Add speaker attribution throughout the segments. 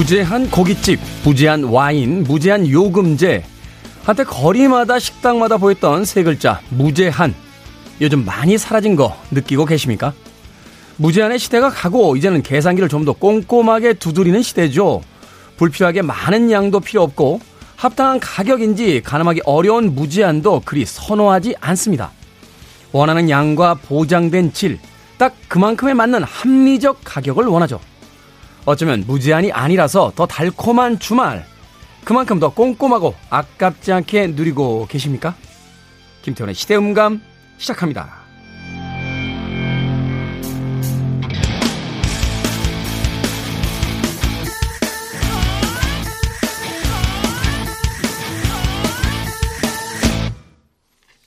Speaker 1: 무제한 고깃집, 무제한 와인, 무제한 요금제. 한때 거리마다 식당마다 보였던 세 글자 무제한. 요즘 많이 사라진 거 느끼고 계십니까? 무제한의 시대가 가고 이제는 계산기를 좀 더 꼼꼼하게 두드리는 시대죠. 불필요하게 많은 양도 필요 없고 합당한 가격인지 가늠하기 어려운 무제한도 그리 선호하지 않습니다. 원하는 양과 보장된 질, 딱 그만큼에 맞는 합리적 가격을 원하죠. 어쩌면 무제한이 아니라서 더 달콤한 주말. 그만큼 더 꼼꼼하고 아깝지 않게 누리고 계십니까? 김태훈의 시대음감 시작합니다.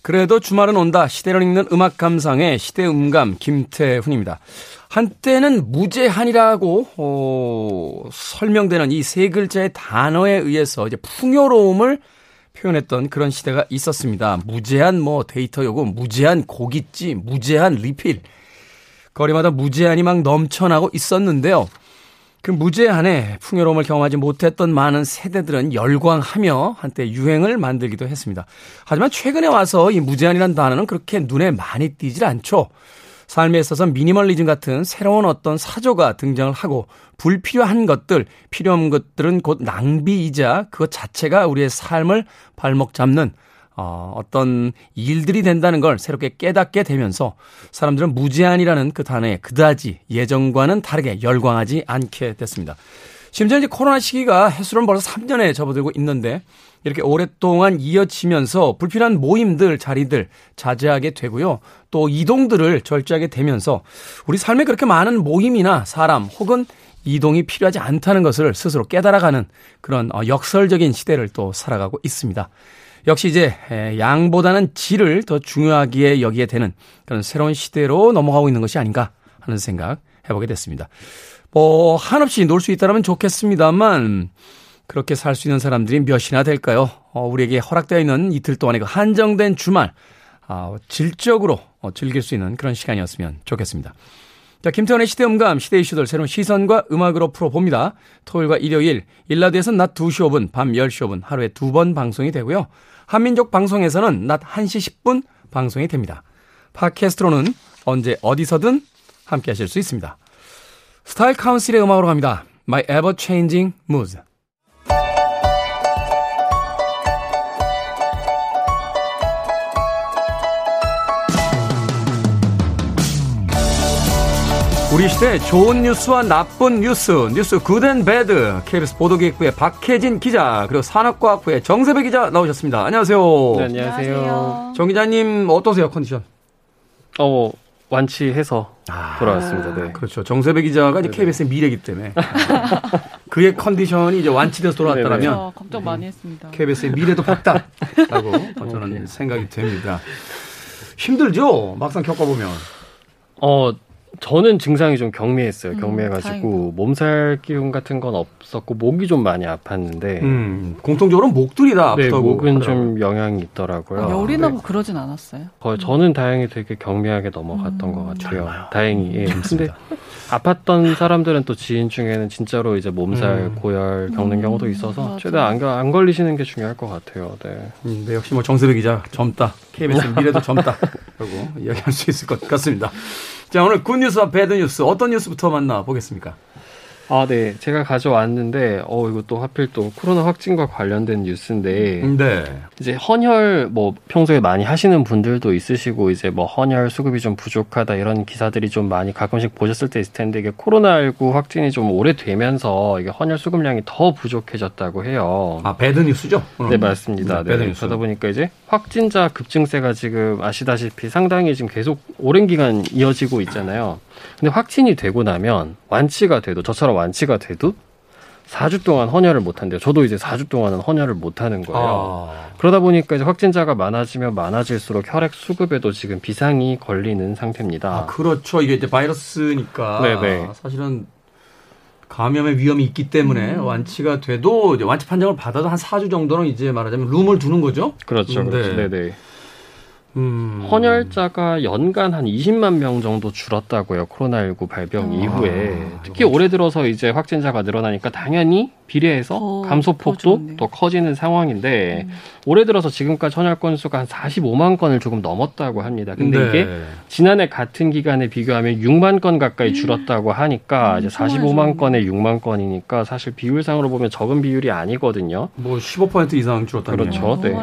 Speaker 1: 그래도 주말은 온다. 시대를 읽는 음악 감상의 시대음감 김태훈입니다. 한때는 무제한이라고 어, 설명되는 이 세 글자의 단어에 의해서 이제 풍요로움을 표현했던 그런 시대가 있었습니다. 무제한 뭐 데이터 요금, 무제한 고깃집, 무제한 리필. 거리마다 무제한이 막 넘쳐나고 있었는데요. 그 무제한의 풍요로움을 경험하지 못했던 많은 세대들은 열광하며 한때 유행을 만들기도 했습니다. 하지만 최근에 와서 이 무제한이라는 단어는 그렇게 눈에 많이 띄질 않죠. 삶에 있어서 미니멀리즘 같은 새로운 어떤 사조가 등장을 하고 불필요한 것들, 필요한 것들은 곧 낭비이자 그것 자체가 우리의 삶을 발목 잡는 어, 어떤 일들이 된다는 걸 새롭게 깨닫게 되면서 사람들은 무제한이라는 그 단어에 그다지 예전과는 다르게 열광하지 않게 됐습니다. 심지어 이제 코로나 시기가 해수는 벌써 3년에 접어들고 있는데 이렇게 오랫동안 이어지면서 불필요한 모임들, 자리들 자제하게 되고요. 또 이동들을 절제하게 되면서 우리 삶에 그렇게 많은 모임이나 사람 혹은 이동이 필요하지 않다는 것을 스스로 깨달아가는 그런 어, 역설적인 시대를 또 살아가고 있습니다. 역시 이제 양보다는 질을 더 중요하게 여기게 되는 그런 새로운 시대로 넘어가고 있는 것이 아닌가 하는 생각 해보게 됐습니다. 뭐 한없이 놀 수 있다면 좋겠습니다만 그렇게 살 수 있는 사람들이 몇이나 될까요? 어, 우리에게 허락되어 있는 이틀 동안의 그 한정된 주말 아, 질적으로 어, 즐길 수 있는 그런 시간이었으면 좋겠습니다. 자, 김태원의 시대 음감, 시대 이슈들 새로운 시선과 음악으로 풀어봅니다. 토요일과 일요일, 1라디오에서는 낮 2시 5분, 밤 10시 5분 하루에 두 번 방송이 되고요. 한민족 방송에서는 낮 1시 10분 방송이 됩니다. 팟캐스트로는 언제 어디서든 함께 하실 수 있습니다. Style Council의 음악으로 갑니다. My Ever Changing Mood. 우리 시대 좋은 뉴스와 나쁜 뉴스, 뉴스 Good and Bad, KBS 보도기획부의 박혜진 기자, 그리고 산업과학부의 정세배 기자 나오셨습니다. 안녕하세요.
Speaker 2: 네, 안녕하세요.
Speaker 1: 정 기자님 어떠세요, 컨디션?
Speaker 2: 어, 완치해서 아, 돌아왔습니다. 네.
Speaker 1: 그렇죠. 정세배 기자가 이제 KBS의 미래이기 때문에 그의 컨디션이 이제 완치돼서 돌아왔다면
Speaker 3: 그렇죠. 걱정 많이 했습니다.
Speaker 1: KBS의 미래도 밝다라고 저는 생각이 됩니다. 힘들죠? 막상 겪어보면.
Speaker 2: 어, 저는 증상이 좀 경미했어요. 음, 경미해가지고 음, 몸살 기운 같은 건 없었고 목이 좀 많이 아팠는데
Speaker 1: 음, 공통적으로 목들이 다
Speaker 2: 네, 목은 좀 영향이 있더라고요.
Speaker 3: 아, 열이 나고 네. 그러진 않았어요.
Speaker 2: 거의 저는 다행히 되게 경미하게 넘어갔던 음, 것 같아요. 다행히. 예. 근데 아팠던 사람들은 또 지인 중에는 진짜로 이제 몸살, 음. 고열 겪는 경우도 있어서 최대한 안, 안 걸리시는 게 중요할 것 같아요. 네.
Speaker 1: 음, 네 역시 뭐 정세배 기자 젊다. KBS 미래도 젊다. 라고 이야기할 수 있을 것 같습니다. 자, 오늘 굿뉴스와 배드뉴스 어떤 뉴스부터 만나 보겠습니까?
Speaker 2: 아, 네. 제가 가져왔는데, 어, 이거 또 하필 또 코로나 확진과 관련된 뉴스인데, 네. 이제 헌혈 뭐 평소에 많이 하시는 분들도 있으시고, 이제 뭐 헌혈 수급이 좀 부족하다 이런 기사들이 좀 많이 가끔씩 보셨을 때 있을 텐데, 이게 코로나19 확진이 좀 오래되면서 이게 헌혈 수급량이 더 부족해졌다고 해요.
Speaker 1: 아, 배드뉴스죠?
Speaker 2: 네, 맞습니다. 네, 네. 배드뉴스. 그러다 보니까 이제 확진자 급증세가 지금 아시다시피 상당히 지금 계속 오랜 기간 이어지고 있잖아요. 근데 확진이 되고 나면 완치가 돼도 저처럼 완치가 돼도 4주 동안 헌혈을 못 한대요. 저도 이제 4주 동안은 헌혈을 못 하는 거예요. 아. 그러다 보니까 이제 확진자가 많아지면 많아질수록 혈액 수급에도 지금 비상이 걸리는 상태입니다.
Speaker 1: 아, 그렇죠. 이게 이제 바이러스니까 네네. 사실은 감염의 위험이 있기 때문에 음. 완치가 돼도 이제 완치 판정을 받아도 한 4주 정도는 이제 말하자면 룸을 두는 거죠.
Speaker 2: 그렇죠. 네. 그렇죠. 네 네. 음. 헌혈자가 연간 한 20만 명 정도 줄었다고요. 코로나19 발병 아, 이후에. 특히 올해 들어서 이제 확진자가 늘어나니까 당연히 비례해서 감소폭도 더, 더, 커지는 상황인데 음. 올해 들어서 지금까지 헌혈 건수가 한 45만 건을 조금 넘었다고 합니다. 근데 네. 이게 지난해 같은 기간에 비교하면 6만 건 가까이 음. 줄었다고 하니까 음, 이제 45만 건에 6만 건이니까 사실 비율상으로 보면 적은 비율이 아니거든요.
Speaker 1: 뭐 15% 이상 줄었다는
Speaker 2: 그렇죠. 네.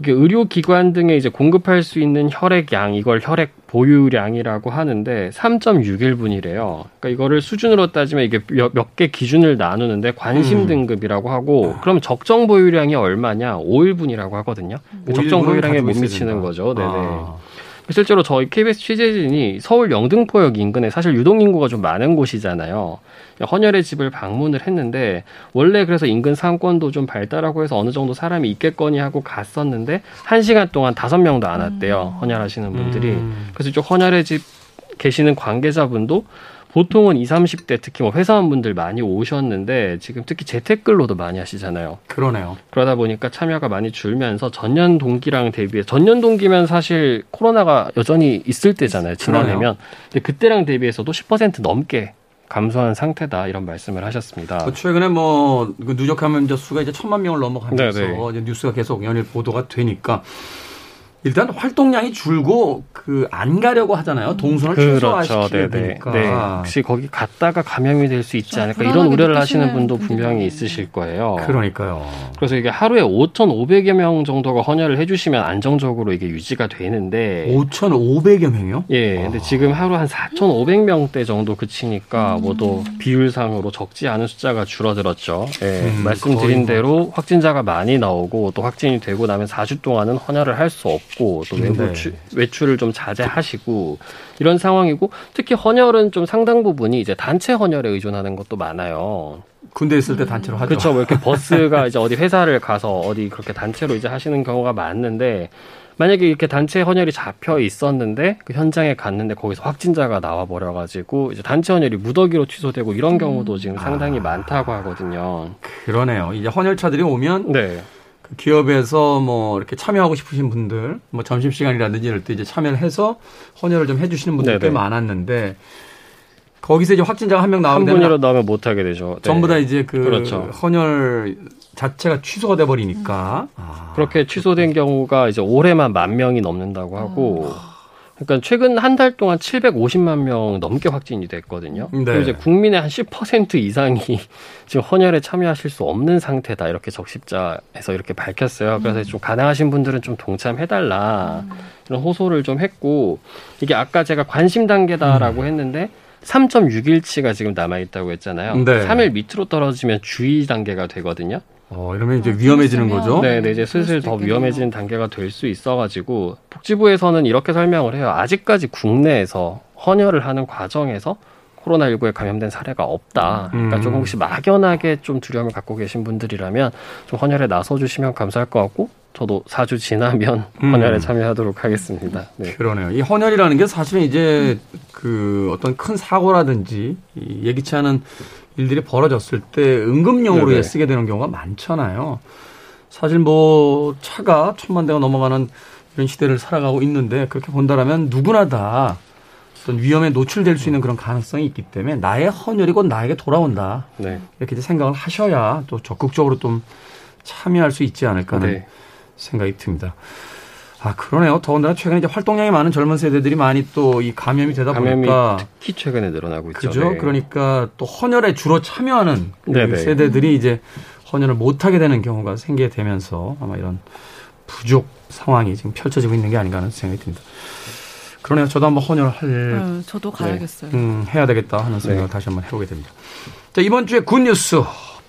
Speaker 2: 이게 의료 기관 등에 이제 공급할 수 있는 혈액 양 이걸 혈액 보유량이라고 하는데 3.61분이래요. 그러니까 이거를 수준으로 따지면 이게 몇 개 기준을 나누는데 관심 음. 등급이라고 하고 그럼 적정 보유량이 얼마냐? 5일분이라고 하거든요. 적정 보유량에 못 미치는 거죠. 네네. 아. 실제로 저희 KBS 취재진이 서울 영등포역 인근에 사실 유동 인구가 좀 많은 곳이잖아요. 헌혈의 집을 방문을 했는데 원래 그래서 인근 상권도 좀 발달하고 해서 어느 정도 사람이 있겠거니 하고 갔었는데 한 시간 동안 다섯 명도 안 왔대요. 음. 헌혈하시는 분들이. 음. 그래서 이쪽 헌혈의 집 계시는 관계자분도 보통은 20, 30대 특히 뭐 회사원분들 많이 오셨는데 지금 특히 재택근로도 많이 하시잖아요.
Speaker 1: 그러네요.
Speaker 2: 그러다 보니까 참여가 많이 줄면서 전년 동기랑 대비해 전년 동기면 사실 코로나가 여전히 있을 때잖아요. 지난해면. 근데 그때랑 대비해서도 10% 넘게 감소한 상태다 이런 말씀을 하셨습니다.
Speaker 1: 그 최근에 뭐그 누적 감염자 수가 이제 천만 명을 넘어가면서 네네. 이제 뉴스가 계속 연일 보도가 되니까 일단 활동량이 줄고 그 안 가려고 하잖아요. 동선을 그렇죠. 최소화시켜야 되니까. 네.
Speaker 2: 혹시 거기 갔다가 감염이 될 수 있지 않을까 이런 우려를 하시는 분도 분명히 있으실 거예요.
Speaker 1: 그러니까요.
Speaker 2: 그래서 이게 하루에 5,500여 명 정도가 헌혈을 해주시면 안정적으로 이게 유지가 되는데
Speaker 1: 5,500여 명이요?
Speaker 2: 예. 근데 아. 지금 하루 한 4,500명대 정도 그치니까 음. 뭐또 비율상으로 적지 않은 숫자가 줄어들었죠. 예. 음, 말씀드린 뭐. 대로 확진자가 많이 나오고 또 확진이 되고 나면 4주 동안은 헌혈을 할 수 없고 없고 또 외부 네. 외출을 좀 자제하시고 이런 상황이고 특히 헌혈은 좀 상당 부분이 이제 단체 헌혈에 의존하는 것도 많아요.
Speaker 1: 군대 있을 때 단체로 하죠.
Speaker 2: 그렇죠. 뭐 이렇게 버스가 이제 어디 회사를 가서 어디 그렇게 단체로 이제 하시는 경우가 많은데 만약에 이렇게 단체 헌혈이 잡혀 있었는데 그 현장에 갔는데 거기서 확진자가 나와 버려 가지고 이제 단체 헌혈이 무더기로 취소되고 이런 경우도 지금 상당히 아. 많다고 하거든요.
Speaker 1: 그러네요. 이제 헌혈차들이 오면 네. 기업에서 뭐 이렇게 참여하고 싶으신 분들, 뭐 점심시간이라든지 이럴 때 이제 참여를 해서 헌혈을 좀 해주시는 분들 꽤 많았는데, 거기서 이제 확진자가 한 명 나오면
Speaker 2: 한 분이라도 나오면 못 하게 되죠.
Speaker 1: 네. 전부 다 이제 그 그렇죠. 헌혈 자체가 취소가 돼 버리니까
Speaker 2: 아. 그렇게 취소된 경우가 이제 올해만 만 명이 넘는다고 하고 음. 그러니까 최근 한 달 동안 750만 명 넘게 확진이 됐거든요. 네. 그리고 이제 국민의 한 10% 이상이 지금 헌혈에 참여하실 수 없는 상태다 이렇게 적십자에서 이렇게 밝혔어요. 그래서 음. 좀 가능하신 분들은 좀 동참해달라 음. 이런 호소를 좀 했고 이게 아까 제가 관심 단계다라고 음. 했는데 3.6일치가 지금 남아 있다고 했잖아요. 네. 3일 밑으로 떨어지면 주의 단계가 되거든요.
Speaker 1: 어, 이러면 이제 아, 위험해지는 거죠?
Speaker 2: 네, 네, 이제 슬슬 더 위험해지는 단계가 될 수 있어가지고, 복지부에서는 이렇게 설명을 해요. 아직까지 국내에서 헌혈을 하는 과정에서 코로나19에 감염된 사례가 없다. 그러니까 음. 조금 혹시 막연하게 좀 두려움을 갖고 계신 분들이라면 좀 헌혈에 나서주시면 감사할 것 같고, 저도 4주 지나면 음. 헌혈에 참여하도록 하겠습니다.
Speaker 1: 네. 그러네요. 이 헌혈이라는 게 사실은 이제 그 어떤 큰 사고라든지 예기치 않은 일들이 벌어졌을 때 응급용으로 네네. 쓰게 되는 경우가 많잖아요. 사실 뭐 차가 천만 대가 넘어가는 이런 시대를 살아가고 있는데 그렇게 본다라면 누구나 다 어떤 위험에 노출될 수 있는 그런 가능성이 있기 때문에 나의 헌혈이 곧 나에게 돌아온다. 네. 이렇게 생각을 하셔야 또 적극적으로 좀 참여할 수 있지 않을까 하는 네. 생각이 듭니다. 아 그러네요. 더군다나 최근에 이제 활동량이 많은 젊은 세대들이 많이 또 이 감염이 되다 감염이 보니까
Speaker 2: 특히 최근에 늘어나고 있죠.
Speaker 1: 그죠. 네. 그러니까 또 헌혈에 주로 참여하는 그 세대들이 이제 헌혈을 못하게 되는 경우가 생기게 되면서 아마 이런 부족 상황이 지금 펼쳐지고 있는 게 아닌가 하는 생각이 듭니다. 그러네요. 저도 한번 헌혈을 할. 네,
Speaker 3: 저도 가야겠어요.
Speaker 1: 네. 음, 해야 되겠다 하는 생각을 네. 다시 한번 해보게 됩니다. 자 이번 주에 good news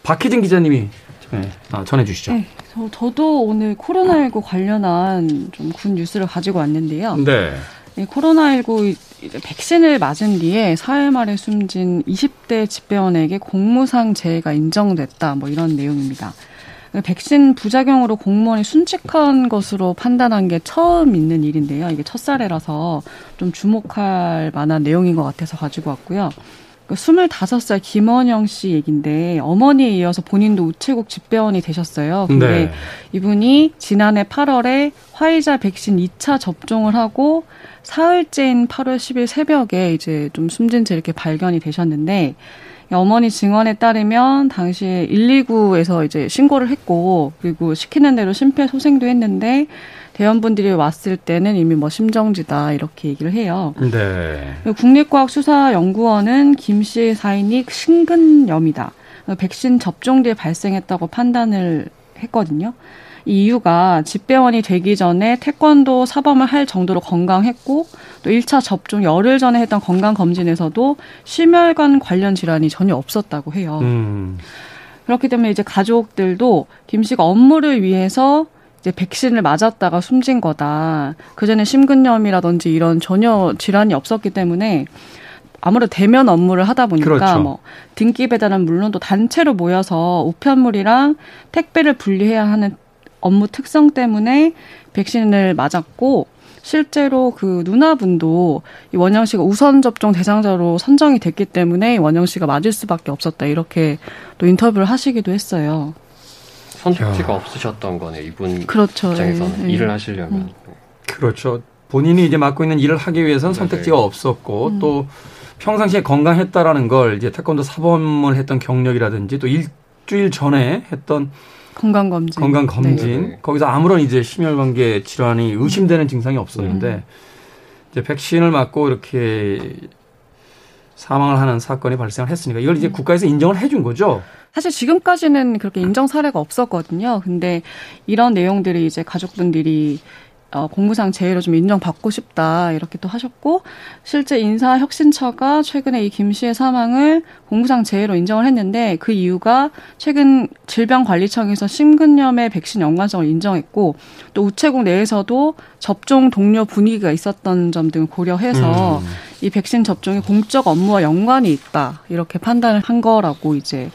Speaker 1: 박혜진 기자님이 네, 아, 전해 주시죠. 네,
Speaker 3: 저, 도 오늘 코로나19 관련한 좀 good news를 가지고 왔는데요. 네. 코로나19 백신을 맞은 뒤에 사흘 만에 숨진 20대 집배원에게 공무상 재해가 인정됐다. 뭐 이런 내용입니다. 백신 부작용으로 공무원이 순직한 것으로 판단한 게 처음 있는 일인데요. 이게 첫 사례라서 좀 주목할 만한 내용인 것 같아서 가지고 왔고요. 25살 그 김원영 씨 얘긴데 어머니에 이어서 본인도 우체국 집배원이 되셨어요. 근데 네. 이분이 지난해 8월에 화이자 백신 2차 접종을 하고 사흘째인 8월 10일 새벽에 이제 좀 숨진 채 이렇게 발견이 되셨는데 어머니 증언에 따르면 당시에 119에서 이제 신고를 했고 그리고 시키는 대로 심폐소생도 했는데 대원분들이 왔을 때는 이미 뭐 심정지다 이렇게 얘기를 해요. 네. 국립과학수사연구원은 김 씨의 사인이 심근염이다. 백신 접종 뒤에 발생했다고 판단을 했거든요. 이 이유가 집배원이 되기 전에 태권도 사범을 할 정도로 건강했고 또 1차 접종 열흘 전에 했던 건강 검진에서도 심혈관 관련 질환이 전혀 없었다고 해요. 음. 그렇기 때문에 이제 가족들도 김 씨가 업무를 위해서 이제 백신을 맞았다가 숨진 거다. 그 전에 심근염이라든지 이런 전혀 질환이 없었기 때문에 아무래도 대면 업무를 하다 보니까 그렇죠. 뭐 등기 배달은 물론 또 단체로 모여서 우편물이랑 택배를 분리해야 하는 업무 특성 때문에 백신을 맞았고 실제로 그 누나분도 이 원영 씨가 우선 접종 대상자로 선정이 됐기 때문에 원영 씨가 맞을 수밖에 없었다 이렇게 또 인터뷰를 하시기도 했어요.
Speaker 2: 선택지가 야. 없으셨던 거네 이분 그렇죠. 입장에서는 예, 일을 하시려면 음.
Speaker 1: 그렇죠. 본인이 이제 맡고 있는 일을 하기 위해서는 네, 선택지가 네. 없었고 음. 또 평상시에 건강했다라는 걸 이제 태권도 사범을 했던 경력이라든지 또 일주일 전에 했던
Speaker 3: 건강 검진.
Speaker 1: 건강 검진. 네. 거기서 아무런 이제 심혈관계 질환이 의심되는 증상이 없었는데 음. 이제 백신을 맞고 이렇게 사망을 하는 사건이 발생을 했으니까 이걸 이제 음. 국가에서 인정을 해준 거죠.
Speaker 3: 사실 지금까지는 그렇게 인정 사례가 없었거든요. 근데 이런 내용들이 이제 가족분들이 어, 공무상 재해로 좀 인정받고 싶다 이렇게 또 하셨고 실제 인사혁신처가 최근에 이 김 씨의 사망을 공무상 재해로 인정을 했는데 그 이유가 최근 질병관리청에서 심근염의 백신 연관성을 인정했고 또 우체국 내에서도 접종 동료 분위기가 있었던 점 등을 고려해서 음. 이 백신 접종이 공적 업무와 연관이 있다 이렇게 판단을 한 거라고 이제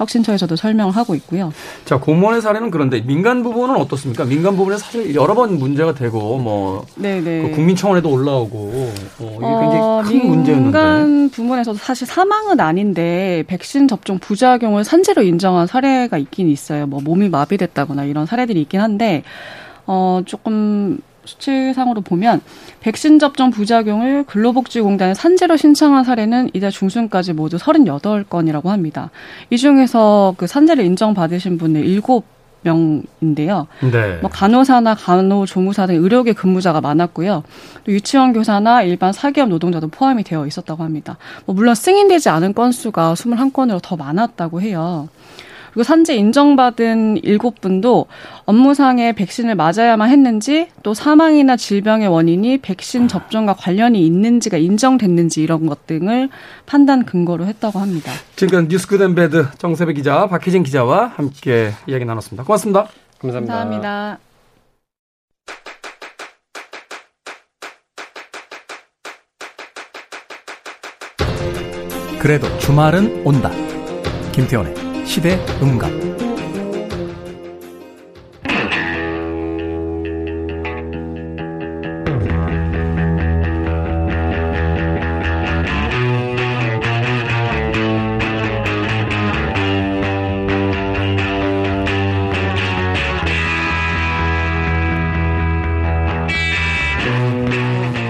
Speaker 3: 혁신처에서도 설명을 하고 있고요.
Speaker 1: 자, 공무원의 사례는 그런데 민간 부분은 어떻습니까? 민간 부분에 사실 여러 번 문제가 되고 뭐 그 국민청원에도 올라오고 어, 이게 굉장히 어, 큰 문제였는데.
Speaker 3: 민간 부문에서도 사실 사망은 아닌데 백신 접종 부작용을 산재로 인정한 사례가 있긴 있어요. 뭐 몸이 마비됐다거나 이런 사례들이 있긴 한데 어 조금 수치상으로 보면 백신 접종 부작용을 근로복지공단에 산재로 신청한 사례는 이달 중순까지 모두 38건이라고 합니다. 이 중에서 그 산재를 인정받으신 분은 7 명인데요. 네. 뭐 간호사나 간호조무사 등 의료계 근무자가 많았고요. 또 유치원 교사나 일반 사기업 노동자도 포함이 되어 있었다고 합니다. 뭐 물론 승인되지 않은 건수가 21건으로 더 많았다고 해요. 그리고 산재 인정받은 일곱 분도 업무상에 백신을 맞아야만 했는지 또 사망이나 질병의 원인이 백신 접종과 관련이 있는지가 인정됐는지 이런 것 등을 판단 근거로 했다고 합니다.
Speaker 1: 지금까지 뉴스 Good and Bad 정세배 기자, 박혜진 기자와 함께 이야기 나눴습니다. 고맙습니다.
Speaker 2: 감사합니다.
Speaker 3: 감사합니다.
Speaker 4: 그래도 주말은 온다. 김태원의 시대 음감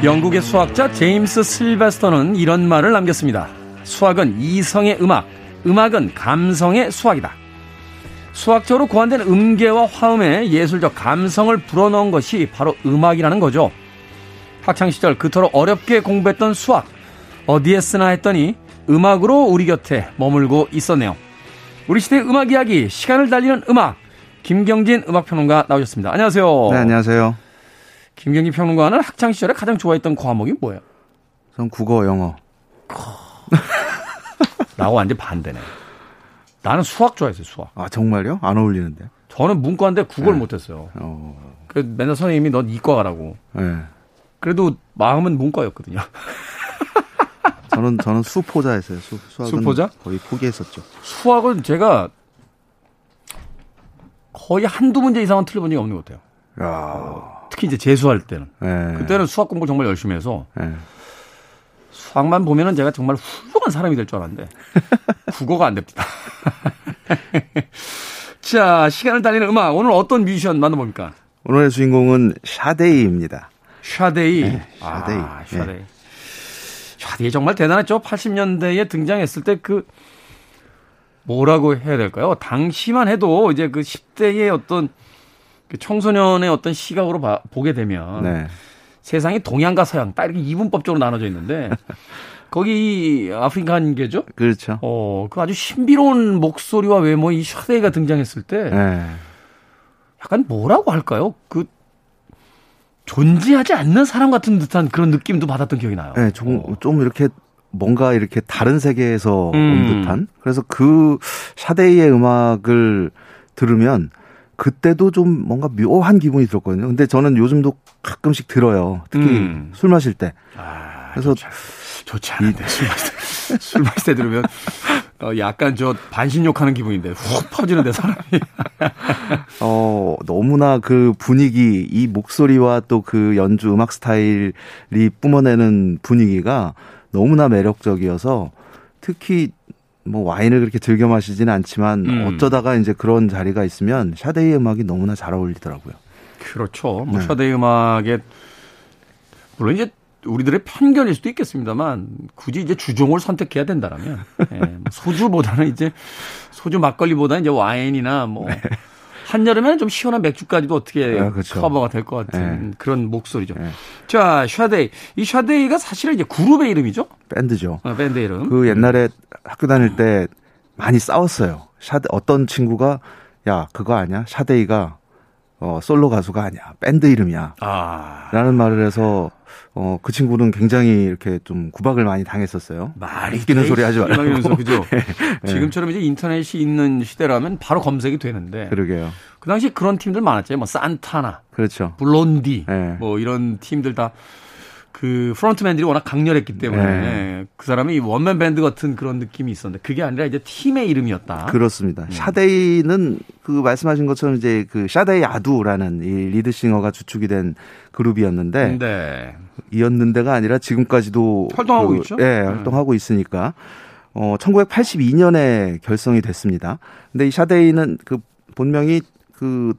Speaker 1: 영국의 수학자 제임스 슬베스터는 이런 말을 남겼습니다. 수학은 이성의 음악, 음악은 감성의 수학이다. 수학적으로 고안된 음계와 화음에 예술적 감성을 불어넣은 것이 바로 음악이라는 거죠. 학창시절 그토록 어렵게 공부했던 수학, 어디에 쓰나 했더니 음악으로 우리 곁에 머물고 있었네요. 우리 시대의 음악 이야기, 시간을 달리는 음악, 김경진 음악평론가 나오셨습니다. 안녕하세요.
Speaker 5: 네, 안녕하세요.
Speaker 1: 김경진 평론가는 학창시절에 가장 좋아했던 과목이 뭐예요?
Speaker 5: 전 국어, 영어.
Speaker 1: 나하고 완전 반대네. 나는 수학 좋아했어요, 수학.
Speaker 5: 아, 정말요? 안 어울리는데.
Speaker 1: 저는 문과인데 국어를 네. 못했어요. 어. 그 맨날 선생님이 넌 이과 가라고. 네. 그래도 마음은 문과였거든요.
Speaker 5: 저는 저는 수포자였어요. 수, 수학은
Speaker 1: 수포자?
Speaker 5: 거의 포기했었죠.
Speaker 1: 수학은 제가 거의 한두 문제 이상은 틀려본 적이 없는 것 같아요. 야. 특히 이제 재수할 때는. 네. 그때는 수학 공부 정말 열심히 해서 네. 수학만 보면은 제가 정말 훌륭 훌륭한 사람이 될 줄 알았는데 국어가 안 됩니다. 자, 시간을 달리는 음악 오늘 어떤 뮤지션 만나봅니까?
Speaker 5: 오늘의 주인공은 샤데이입니다.
Speaker 1: 샤데이. 네, 샤데이. 아, 샤데이. 네. 샤데이 정말 대단했죠. 80년대에 등장했을 때 그 뭐라고 해야 될까요? 당시만 해도 이제 그 10대의 어떤 그 청소년의 어떤 시각으로 봐, 보게 되면 네. 세상이 동양과 서양 딱 이렇게 이분법적으로 나눠져 있는데 거기 아프리카한계죠?
Speaker 5: 그렇죠.
Speaker 1: 어, 그 아주 신비로운 목소리와 외모 이 샤데이가 등장했을 때 네. 약간 뭐라고 할까요? 그 존재하지 않는 사람 같은 듯한 그런 느낌도 받았던 기억이 나요.
Speaker 5: 네, 좀, 어. 좀 이렇게 뭔가 이렇게 다른 세계에서 음. 온 듯한. 그래서 그 샤데이의 음악을 들으면 그때도 좀 뭔가 묘한 기분이 들었거든요. 근데 저는 요즘도 가끔씩 들어요. 특히 음. 술 마실 때. 아,
Speaker 1: 그래서 좋지 않은데 술 마실 때, 술 마실 때 들으면 어, 약간 저 반신욕하는 기분인데 훅 퍼지는데 사람이.
Speaker 5: 어 너무나 그 분위기, 이 목소리와 또 그 연주 음악 스타일이 뿜어내는 분위기가 너무나 매력적이어서 특히 뭐 와인을 그렇게 즐겨 마시지는 않지만 음. 어쩌다가 이제 그런 자리가 있으면 샤데이 음악이 너무나 잘 어울리더라고요.
Speaker 1: 그렇죠. 뭐 네. 샤데이 음악에 물론 이제 우리들의 편견일 수도 있겠습니다만 굳이 이제 주종을 선택해야 된다라면 예, 뭐 소주보다는 이제 소주 막걸리보다 이제 와인이나 뭐 네. 한여름에는 좀 시원한 맥주까지도 어떻게 아, 그렇죠. 커버가 될 것 같은 네. 그런 목소리죠. 네. 자, 샤데이. 이 샤데이가 사실은 이제 그룹의 이름이죠?
Speaker 5: 밴드죠.
Speaker 1: 아, 밴드 이름.
Speaker 5: 그 옛날에 학교 다닐 때 많이 싸웠어요. 샤데이 어떤 친구가 야, 그거 아니야? 샤데이가 어, 솔로 가수가 아니야. 밴드 이름이야. 아. 라는 말을 해서 어, 그 친구는 굉장히 이렇게 좀 구박을 많이 당했었어요.
Speaker 1: 말이 웃기는 소리 하지 말라고. 그죠? 네. 지금처럼 이제 인터넷이 있는 시대라면 바로 검색이 되는데.
Speaker 5: 그러게요.
Speaker 1: 그 당시 그런 팀들 많았죠. 뭐 산타나.
Speaker 5: 그렇죠.
Speaker 1: 블론디. 네. 뭐 이런 팀들 다 그 frontman들이 워낙 강렬했기 때문에 네. 그 사람이 원맨 밴드 같은 그런 느낌이 있었는데 그게 아니라 이제 팀의 이름이었다.
Speaker 5: 그렇습니다. 음. 샤데이는 그 말씀하신 것처럼 이제 그 샤데이 아두라는 이 리드싱어가 주축이 된 그룹이었는데 네. 이었는데가 아니라 지금까지도
Speaker 1: 활동하고 그, 있죠.
Speaker 5: 예, 네, 활동하고 있으니까 어 1982년에 결성이 됐습니다. 근데 이 샤데이는 그 본명이 그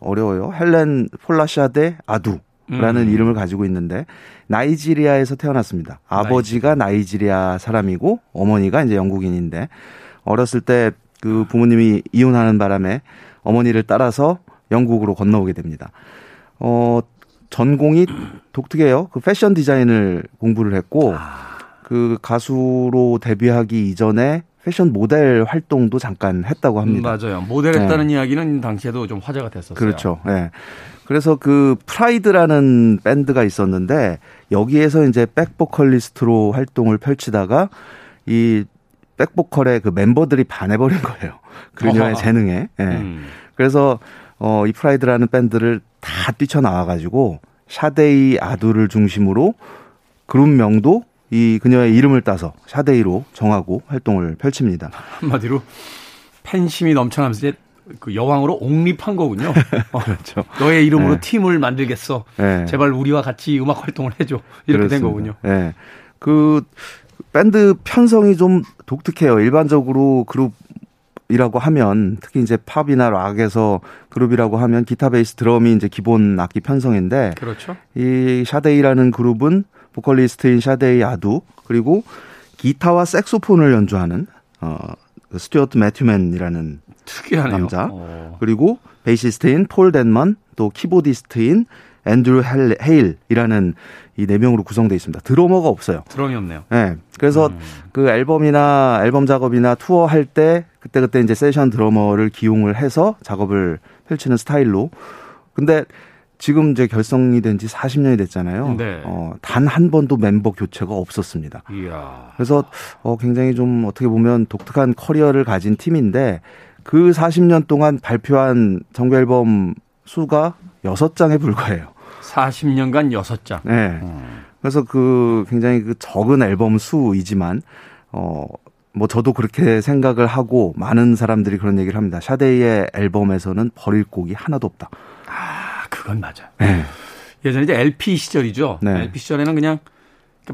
Speaker 5: 어려워요. 헬렌 폴라샤데 아두. 라는 음. 이름을 가지고 있는데 나이지리아에서 태어났습니다. 아버지가 나이지리아 사람이고 어머니가 이제 영국인인데 어렸을 때 그 부모님이 이혼하는 바람에 어머니를 따라서 영국으로 건너오게 됩니다. 어 전공이 독특해요. 그 패션 디자인을 공부를 했고 아. 그 가수로 데뷔하기 이전에 패션 모델 활동도 잠깐 했다고 합니다.
Speaker 1: 음, 맞아요. 모델했다는 네. 이야기는 당시에도 좀 화제가 됐었어요.
Speaker 5: 그렇죠. 예. 네. 그래서 그 프라이드라는 밴드가 있었는데 여기에서 이제 백보컬리스트로 활동을 펼치다가 이 백보컬의 그 멤버들이 반해버린 거예요. 그녀의 재능에. 예. 음. 그래서 어, 이 프라이드라는 밴드를 다 뛰쳐나와가지고 샤데이 아두를 중심으로 그룹명도 이 그녀의 이름을 따서 샤데이로 정하고 활동을 펼칩니다.
Speaker 1: 한마디로 팬심이 넘쳐나면서 이제 그 여왕으로 옹립한 거군요. 어, 그렇죠. 너의 이름으로 네. 팀을 만들겠어. 네. 제발 우리와 같이 음악 활동을 해줘. 이렇게 그렇습니다. 된 거군요.
Speaker 5: 네. 그 밴드 편성이 좀 독특해요. 일반적으로 그룹 이라고 하면 특히 이제 팝이나 락에서 그룹이라고 하면 기타, 베이스, 드럼이 이제 기본 악기 편성인데
Speaker 1: 그렇죠.
Speaker 5: 이 샤데이라는 그룹은 보컬리스트인 샤데이 아두 그리고 기타와 색소폰을 연주하는 어 스튜어트 매튜맨이라는
Speaker 1: 특이하네요.
Speaker 5: 남자. 어. 그리고 베이시스트인 폴 덴먼, 또 키보디스트인 앤드루 헤일이라는 이 네 명으로 구성되어 있습니다. 드러머가 없어요.
Speaker 1: 드럼이 없네요.
Speaker 5: 네. 그래서 음. 그 앨범이나 앨범 작업이나 투어 할 때 그때 그때 이제 세션 드러머를 기용을 해서 작업을 펼치는 스타일로. 근데 지금 이제 결성이 된 지 40년이 됐잖아요. 네. 어, 단 한 번도 멤버 교체가 없었습니다. 이야. 그래서 어, 굉장히 좀 어떻게 보면 독특한 커리어를 가진 팀인데 그 40년 동안 발표한 정규 앨범 수가 6장에 불과해요.
Speaker 1: 40년간 6장.
Speaker 5: 네. 음. 그래서 그 굉장히 그 적은 앨범 수이지만 어, 뭐 저도 그렇게 생각을 하고 많은 사람들이 그런 얘기를 합니다. 샤데이의 앨범에서는 버릴 곡이 하나도 없다.
Speaker 1: 아, 그건 맞아. 네. 예전에 이제 LP 시절이죠. 네. LP 시절에는 그냥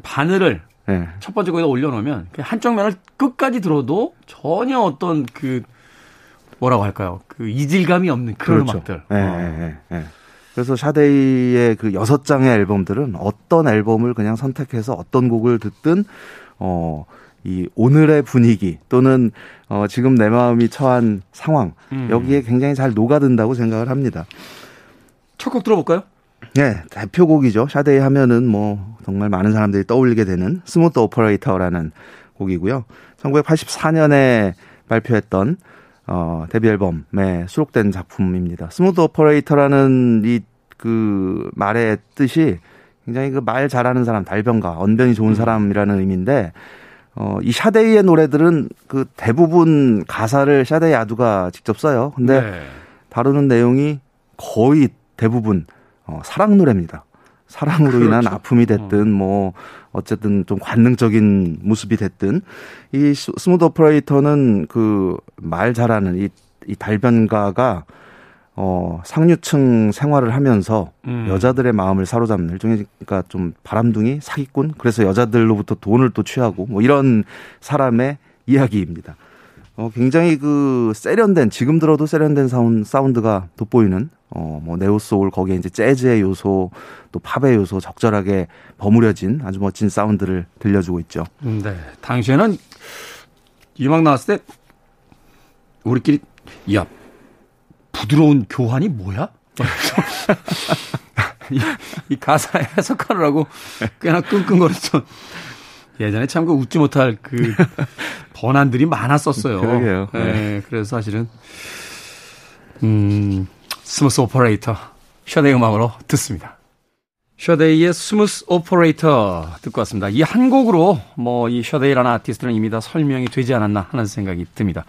Speaker 1: 바늘을 네. 첫 번째 곡에다 올려놓으면 한쪽 면을 끝까지 들어도 전혀 어떤 그 뭐라고 할까요? 그 이질감이 없는 그런 그렇죠. 음악들. 네, 어. 네,
Speaker 5: 네, 그래서 샤데이의 그 여섯 장의 앨범들은 어떤 앨범을 그냥 선택해서 어떤 곡을 듣든 어. 이 오늘의 분위기 또는 어 지금 내 마음이 처한 상황 음. 여기에 굉장히 잘 녹아든다고 생각을 합니다.
Speaker 1: 첫 곡 들어볼까요?
Speaker 5: 네, 대표곡이죠. 샤데이 하면은 뭐 정말 많은 사람들이 떠올리게 되는 Smooth Operator라는 곡이고요. 1984년에 발표했던 어, 데뷔 앨범에 수록된 작품입니다. Smooth Operator라는 이 그 말의 뜻이 굉장히 그 말 잘하는 사람, 달변가, 언변이 좋은 음. 사람이라는 의미인데 어, 이 샤데이의 노래들은 그 대부분 가사를 샤데이 아두가 직접 써요. 근데 네. 다루는 내용이 거의 대부분 어, 사랑 노래입니다. 사랑으로 그렇죠. 인한 아픔이 됐든 어. 뭐 어쨌든 좀 관능적인 모습이 됐든 이 Smooth Operator는 그 말 잘하는 이, 이 달변가가 어 상류층 생활을 하면서 음. 여자들의 마음을 사로잡는 일종의 그러니까 좀 바람둥이 사기꾼 그래서 여자들로부터 돈을 또 취하고 뭐 이런 사람의 이야기입니다. 어, 굉장히 그 세련된 지금 들어도 세련된 사운, 사운드가 돋보이는 어, 뭐 네오소울 거기에 이제 재즈의 요소 또 팝의 요소 적절하게 버무려진 아주 멋진 사운드를 들려주고 있죠.
Speaker 1: 음, 네. 당시에는 이 음악 나왔을 때 우리끼리 야 부드러운 교환이 뭐야? 이, 이 가사 해석하느라고 꽤나 끙끙거렸던 예전에 참 그 웃지 못할 그 번안들이 많았었어요.
Speaker 5: 그러게요.
Speaker 1: 네. 네. 그래서 사실은 음 Smooth Operator 셔데이 음악으로 듣습니다. 셔데이의 Smooth Operator 듣고 왔습니다. 이 한 곡으로 뭐 이 셔데이라는 아티스트는 이미 다 설명이 되지 않았나 하는 생각이 듭니다.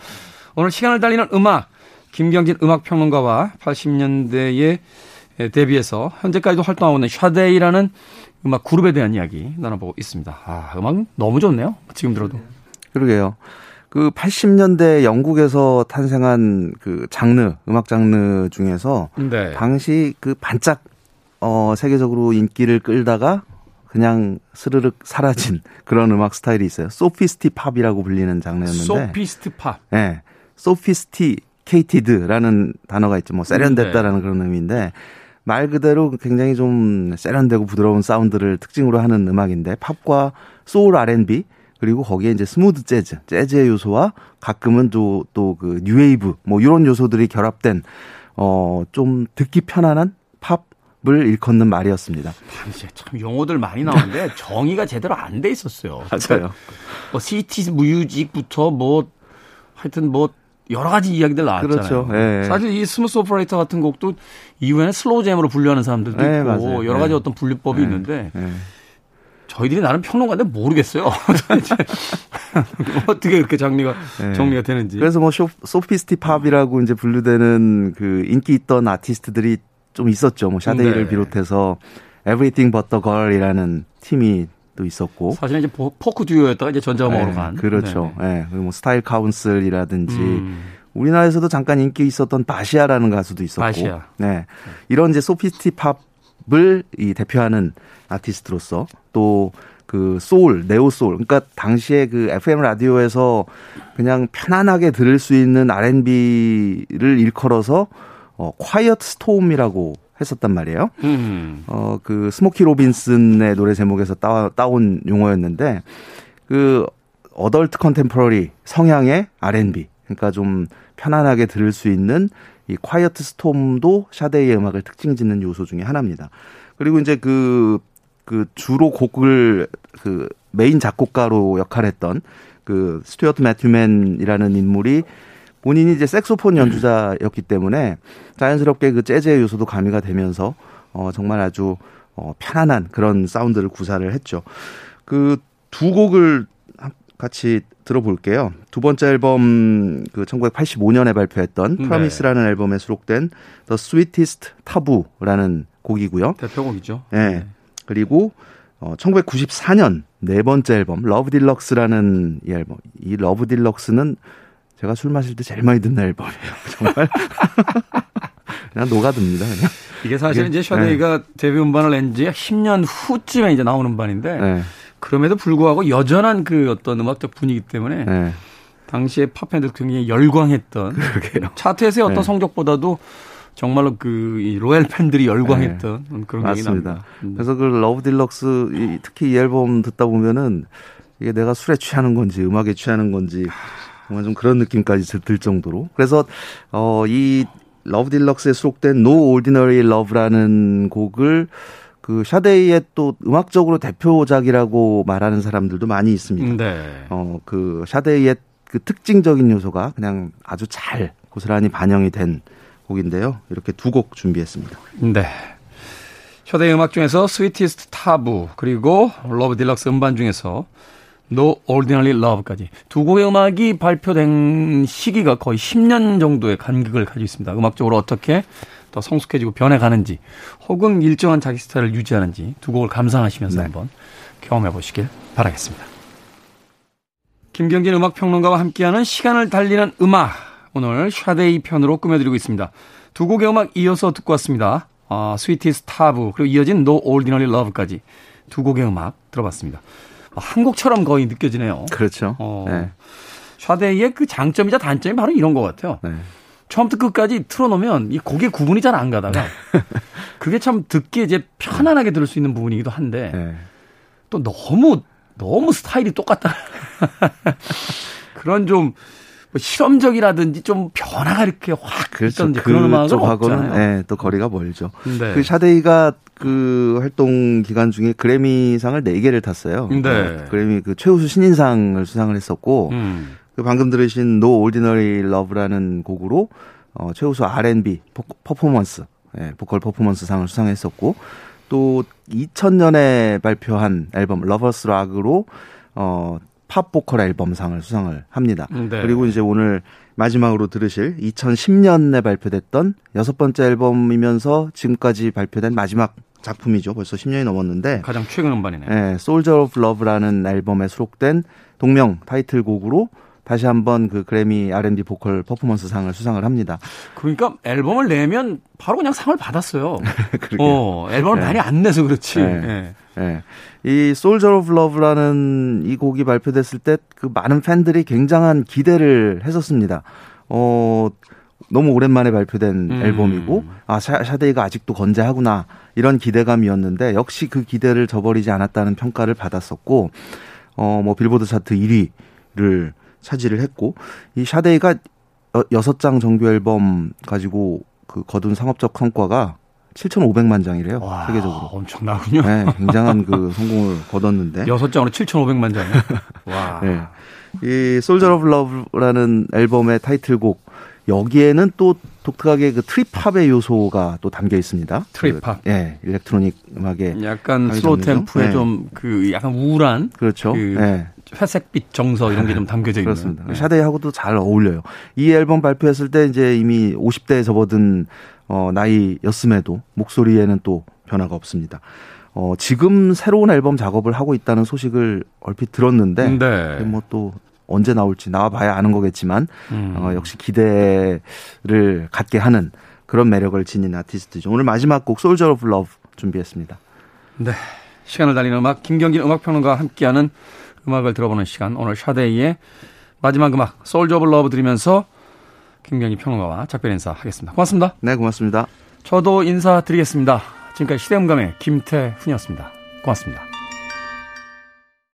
Speaker 1: 오늘 시간을 달리는 음악 김경진 음악평론가와 80년대에 데뷔해서 현재까지도 활동하고 있는 셔데이라는 음악 그룹에 대한 이야기 나눠보고 있습니다. 아, 음악 너무 좋네요. 지금 들어도.
Speaker 5: 그러게요. 그 80년대 영국에서 탄생한 그 장르, 음악 장르 중에서 네. 당시 그 반짝 어 세계적으로 인기를 끌다가 그냥 스르륵 사라진 그런 음악 스타일이 있어요. sophisti-pop이라고 불리는 장르였는데.
Speaker 1: sophisti-pop.
Speaker 5: 네. sophisticated라는 단어가 있죠. 뭐 세련됐다라는 네. 그런 의미인데 말 그대로 굉장히 좀 세련되고 부드러운 사운드를 특징으로 하는 음악인데 팝과 소울 R&B 그리고 거기에 이제 smooth 재즈, 재즈의 요소와 가끔은 또 또 그 뉴웨이브 뭐 이런 요소들이 결합된 어 좀 듣기 편안한 팝 을 일컫는 말이었습니다.
Speaker 1: 당시에 참 용어들 많이 나오는데 정의가 제대로 안 돼 있었어요.
Speaker 5: 맞아요. 그러니까
Speaker 1: 뭐 city music부터 뭐 하여튼 뭐 여러 가지 이야기들 나왔잖아요. 그렇죠. 네. 사실 이 Smooth Operator 같은 곡도 이후에는 slow jam으로 분류하는 사람들도 네, 있고 맞아요. 여러 가지 네. 어떤 분류법이 네. 있는데 저희들이 나름 평론가인데 모르겠어요. 어떻게 그렇게 정리가 정리가 되는지.
Speaker 5: 그래서 뭐 쇼, sophisti-pop이라고 이제 분류되는 그 인기 있던 아티스트들이 좀 있었죠. 뭐 샤데이를 네. 비롯해서 Everything But the Girl이라는 팀이 도 있었고
Speaker 1: 사실 이제 포크 듀오였다가 이제 전자음악으로 네, 간
Speaker 5: 그렇죠. 예. 네. 네. 뭐 Style Council이라든지 음. 우리나라에서도 잠깐 인기 있었던 바시아라는 가수도 있었고
Speaker 1: 바시아.
Speaker 5: 네. 이런 이제 sophisti-pop을 이 대표하는 아티스트로서 또 그 soul, neo soul. 그러니까 당시에 그 FM 라디오에서 그냥 편안하게 들을 수 있는 R&B를 일컬어서 어 quiet storm이라고 했었단 말이에요. 음. 어, 그 스모키 로빈슨의 노래 제목에서 따, 따온 용어였는데 그 adult contemporary 성향의 R&B. 그러니까 좀 편안하게 들을 수 있는 이 quiet storm도 샤데이의 음악을 특징 짓는 요소 중에 하나입니다. 그리고 이제 그, 그 주로 곡을 그 메인 작곡가로 역할했던 그 스튜어트 매튜맨이라는 인물이 본인이 이제 색소폰 연주자였기 때문에 자연스럽게 그 재즈의 요소도 가미가 되면서 어 정말 아주 어 편안한 그런 사운드를 구사를 했죠. 그 두 곡을 같이 들어볼게요. 두 번째 앨범 그 1985년에 발표했던 네. Promise라는 앨범에 수록된 The Sweetest Taboo라는 곡이고요.
Speaker 1: 대표곡이죠.
Speaker 5: 네. 네. 그리고 어 1994년 네 번째 앨범 Love Deluxe라는 이 앨범. 이 Love Deluxe는 제가 술 마실 때 제일 많이 듣는 앨범이에요. 정말. 그냥 녹아듭니다. 그냥.
Speaker 1: 이게 사실 이게, 이제 샤데이가 네. 데뷔 음반을 낸 지 10년 후쯤에 이제 나오는 음반인데 네. 그럼에도 불구하고 여전한 그 어떤 음악적 분위기 때문에 네. 당시에 팝밴드 굉장히 열광했던 그러게요. 차트에서의 어떤 네. 성적보다도 정말로 그 loyal 팬들이 열광했던 네. 그런
Speaker 5: 맞습니다. 음. 그래서 그 Love Deluxe 이, 특히 이 앨범 듣다 보면은 이게 내가 술에 취하는 건지 음악에 취하는 건지 정말 좀 그런 느낌까지 들 정도로 그래서 어 이 Love Deluxe에 수록된 No Ordinary Love라는 곡을 그 샤데이의 또 음악적으로 대표작이라고 말하는 사람들도 많이 있습니다. 네. 어 그 샤데이의 그 특징적인 요소가 그냥 아주 잘 고스란히 반영이 된 곡인데요. 이렇게 두 곡 준비했습니다.
Speaker 1: 네. 샤데이 음악 중에서 Sweetest Taboo 그리고 Love Deluxe 음반 중에서 No Ordinary Love까지 두 곡의 음악이 발표된 시기가 거의 10년 정도의 간격을 가지고 있습니다. 음악적으로 어떻게 더 성숙해지고 변해가는지 혹은 일정한 자기 스타일을 유지하는지 두 곡을 감상하시면서 네. 한번 경험해 보시길 바라겠습니다. 김경진 음악평론가와 함께하는 시간을 달리는 음악 오늘 샤데이 편으로 꾸며드리고 있습니다. 두 곡의 음악 이어서 듣고 왔습니다. 아, 스위티스 타브 그리고 이어진 No Ordinary Love까지 두 곡의 음악 들어봤습니다. 한 곡처럼 거의 느껴지네요.
Speaker 5: 그렇죠. 어, 네.
Speaker 1: 샤데이의 그 장점이자 단점이 바로 이런 것 같아요. 네. 처음부터 끝까지 틀어놓으면 이 곡의 구분이 잘 안 가다가 그게 참 듣기에 이제 편안하게 들을 수 있는 부분이기도 한데 네. 또 너무 너무 스타일이 똑같다. 그런 좀 뭐 실험적이라든지 좀 변화가 이렇게 확 그렇죠. 있던지 그런 음악은 없잖아요.
Speaker 5: 네, 또 거리가 멀죠. 네. 그 샤데이가 그 활동 기간 중에 그래미상을 4 개를 탔어요. 네. 그 그래미 그 최우수 신인상을 수상을 했었고 음. 그 방금 들으신 No Ordinary Love라는 곡으로 어, 최우수 R&B 퍼포먼스, 예, 보컬 퍼포먼스 상을 수상했었고 또 2000년에 발표한 앨범 Lovers Rock으로 어, 팝 보컬 앨범상을 수상을 합니다. 네. 그리고 이제 오늘 마지막으로 들으실 2010년에 발표됐던 여섯 번째 앨범이면서 지금까지 발표된 마지막 작품이죠. 벌써 10년이 넘었는데
Speaker 1: 가장 최근 음반이네요.
Speaker 5: 네, Soldier of Love라는 앨범에 수록된 동명 타이틀곡으로 다시 한번 그 그래미 R&B 보컬 퍼포먼스 상을 수상을 합니다.
Speaker 1: 그러니까 앨범을 내면 바로 그냥 상을 받았어요. 어, 앨범을 네. 많이 안 내서 그렇지. 네. 네.
Speaker 5: 네. 이 Soldier of Love라는 이 곡이 발표됐을 때 그 많은 팬들이 굉장한 기대를 했었습니다. 어, 너무 오랜만에 발표된 음. 앨범이고 아 샤, 샤데이가 아직도 건재하구나 이런 기대감이었는데 역시 그 기대를 저버리지 않았다는 평가를 받았었고 어 뭐 빌보드 차트 1위를 차지를 했고 이 샤데이가 여섯 장 정규 앨범 가지고 그 거둔 상업적 성과가 7,500만 장이래요. 와, 세계적으로.
Speaker 1: 엄청나군요.
Speaker 5: 네, 굉장한 그 성공을 거뒀는데.
Speaker 1: 여섯 장으로 7,500만 장이요. 와. 네.
Speaker 5: 이 Soldier of Love라는 앨범의 타이틀곡 여기에는 또 독특하게 그 trip hop의 요소가 또 담겨 있습니다.
Speaker 1: trip hop.
Speaker 5: 그, 예, 일렉트로닉 음악에
Speaker 1: 약간 slow 템포에 네. 좀 그 약간 우울한
Speaker 5: 그렇죠. 그
Speaker 1: 네. 회색빛 정서 이런 게 좀 담겨져 있는.
Speaker 5: 그렇습니다. 네. 샤데이하고도 잘 어울려요. 이 앨범 발표했을 때 이제 이미 50대에 접어든 어 나이였음에도 목소리에는 또 변화가 없습니다. 어 지금 새로운 앨범 작업을 하고 있다는 소식을 얼핏 들었는데 네. 뭐 또 언제 나올지 나와봐야 아는 거겠지만 음. 어, 역시 기대를 갖게 하는 그런 매력을 지닌 아티스트죠. 오늘 마지막 곡 Soldier of Love 준비했습니다.
Speaker 1: 네. 시간을 달리는 음악 김경진 음악평론가와 함께하는 음악을 들어보는 시간 오늘 샤데이의 마지막 음악 Soldier of Love 들으면서 김경진 평론가와 작별 인사하겠습니다. 고맙습니다.
Speaker 5: 네, 고맙습니다.
Speaker 1: 저도 인사드리겠습니다. 지금까지 시대음감의 김태훈이었습니다. 고맙습니다.